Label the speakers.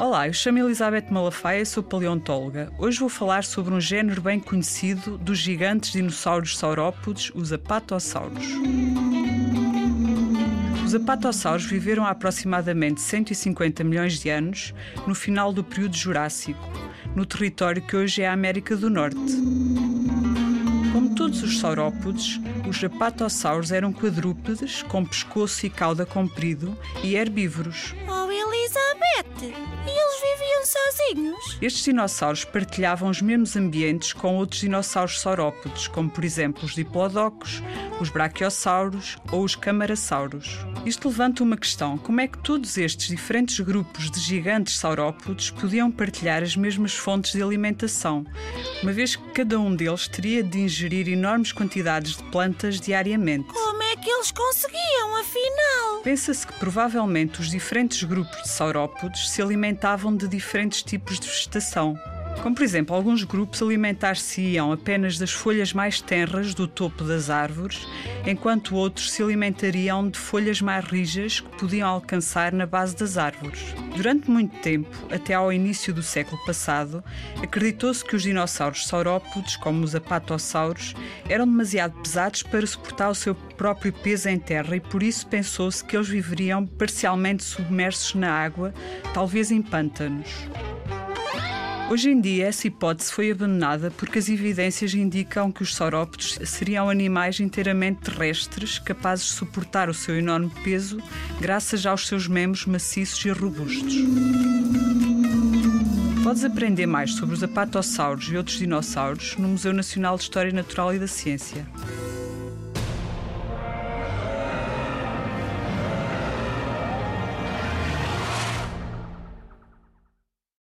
Speaker 1: Olá, eu chamo Elizabeth Malafaia sou paleontóloga. Hoje vou falar sobre um género bem conhecido dos gigantes dinossauros saurópodes, os apatossauros. Os apatossauros viveram há aproximadamente 150 milhões de anos, no final do período Jurássico, no território que hoje é a América do Norte. Como todos os saurópodes, os apatossauros eram quadrúpedes, com pescoço e cauda comprido e herbívoros.
Speaker 2: Oh, Elizabeth! E eles viviam sozinhos?
Speaker 1: Estes dinossauros partilhavam os mesmos ambientes com outros dinossauros saurópodes, como por exemplo os diplodocos, os brachiossauros ou os camarassauros. Isto levanta uma questão: como é que todos estes diferentes grupos de gigantes saurópodes podiam partilhar as mesmas fontes de alimentação, uma vez que cada um deles teria de ingerir enormes quantidades de plantas diariamente?
Speaker 2: Como é que eles conseguiam, afinal?
Speaker 1: Pensa-se que provavelmente os diferentes grupos de saurópodes se alimentavam de diferentes tipos de vegetação. Como, por exemplo, alguns grupos alimentar-se-iam apenas das folhas mais tenras do topo das árvores, enquanto outros se alimentariam de folhas mais rijas que podiam alcançar na base das árvores. Durante muito tempo, até ao início do século passado, acreditou-se que os dinossauros saurópodes, como os apatossauros, eram demasiado pesados para suportar o seu próprio peso em terra e por isso pensou-se que eles viveriam parcialmente submersos na água, talvez em pântanos. Hoje em dia, essa hipótese foi abandonada porque as evidências indicam que os saurópodes seriam animais inteiramente terrestres, capazes de suportar o seu enorme peso graças aos seus membros maciços e robustos. Podes aprender mais sobre os apatossauros e outros dinossauros no Museu Nacional de História Natural e da Ciência.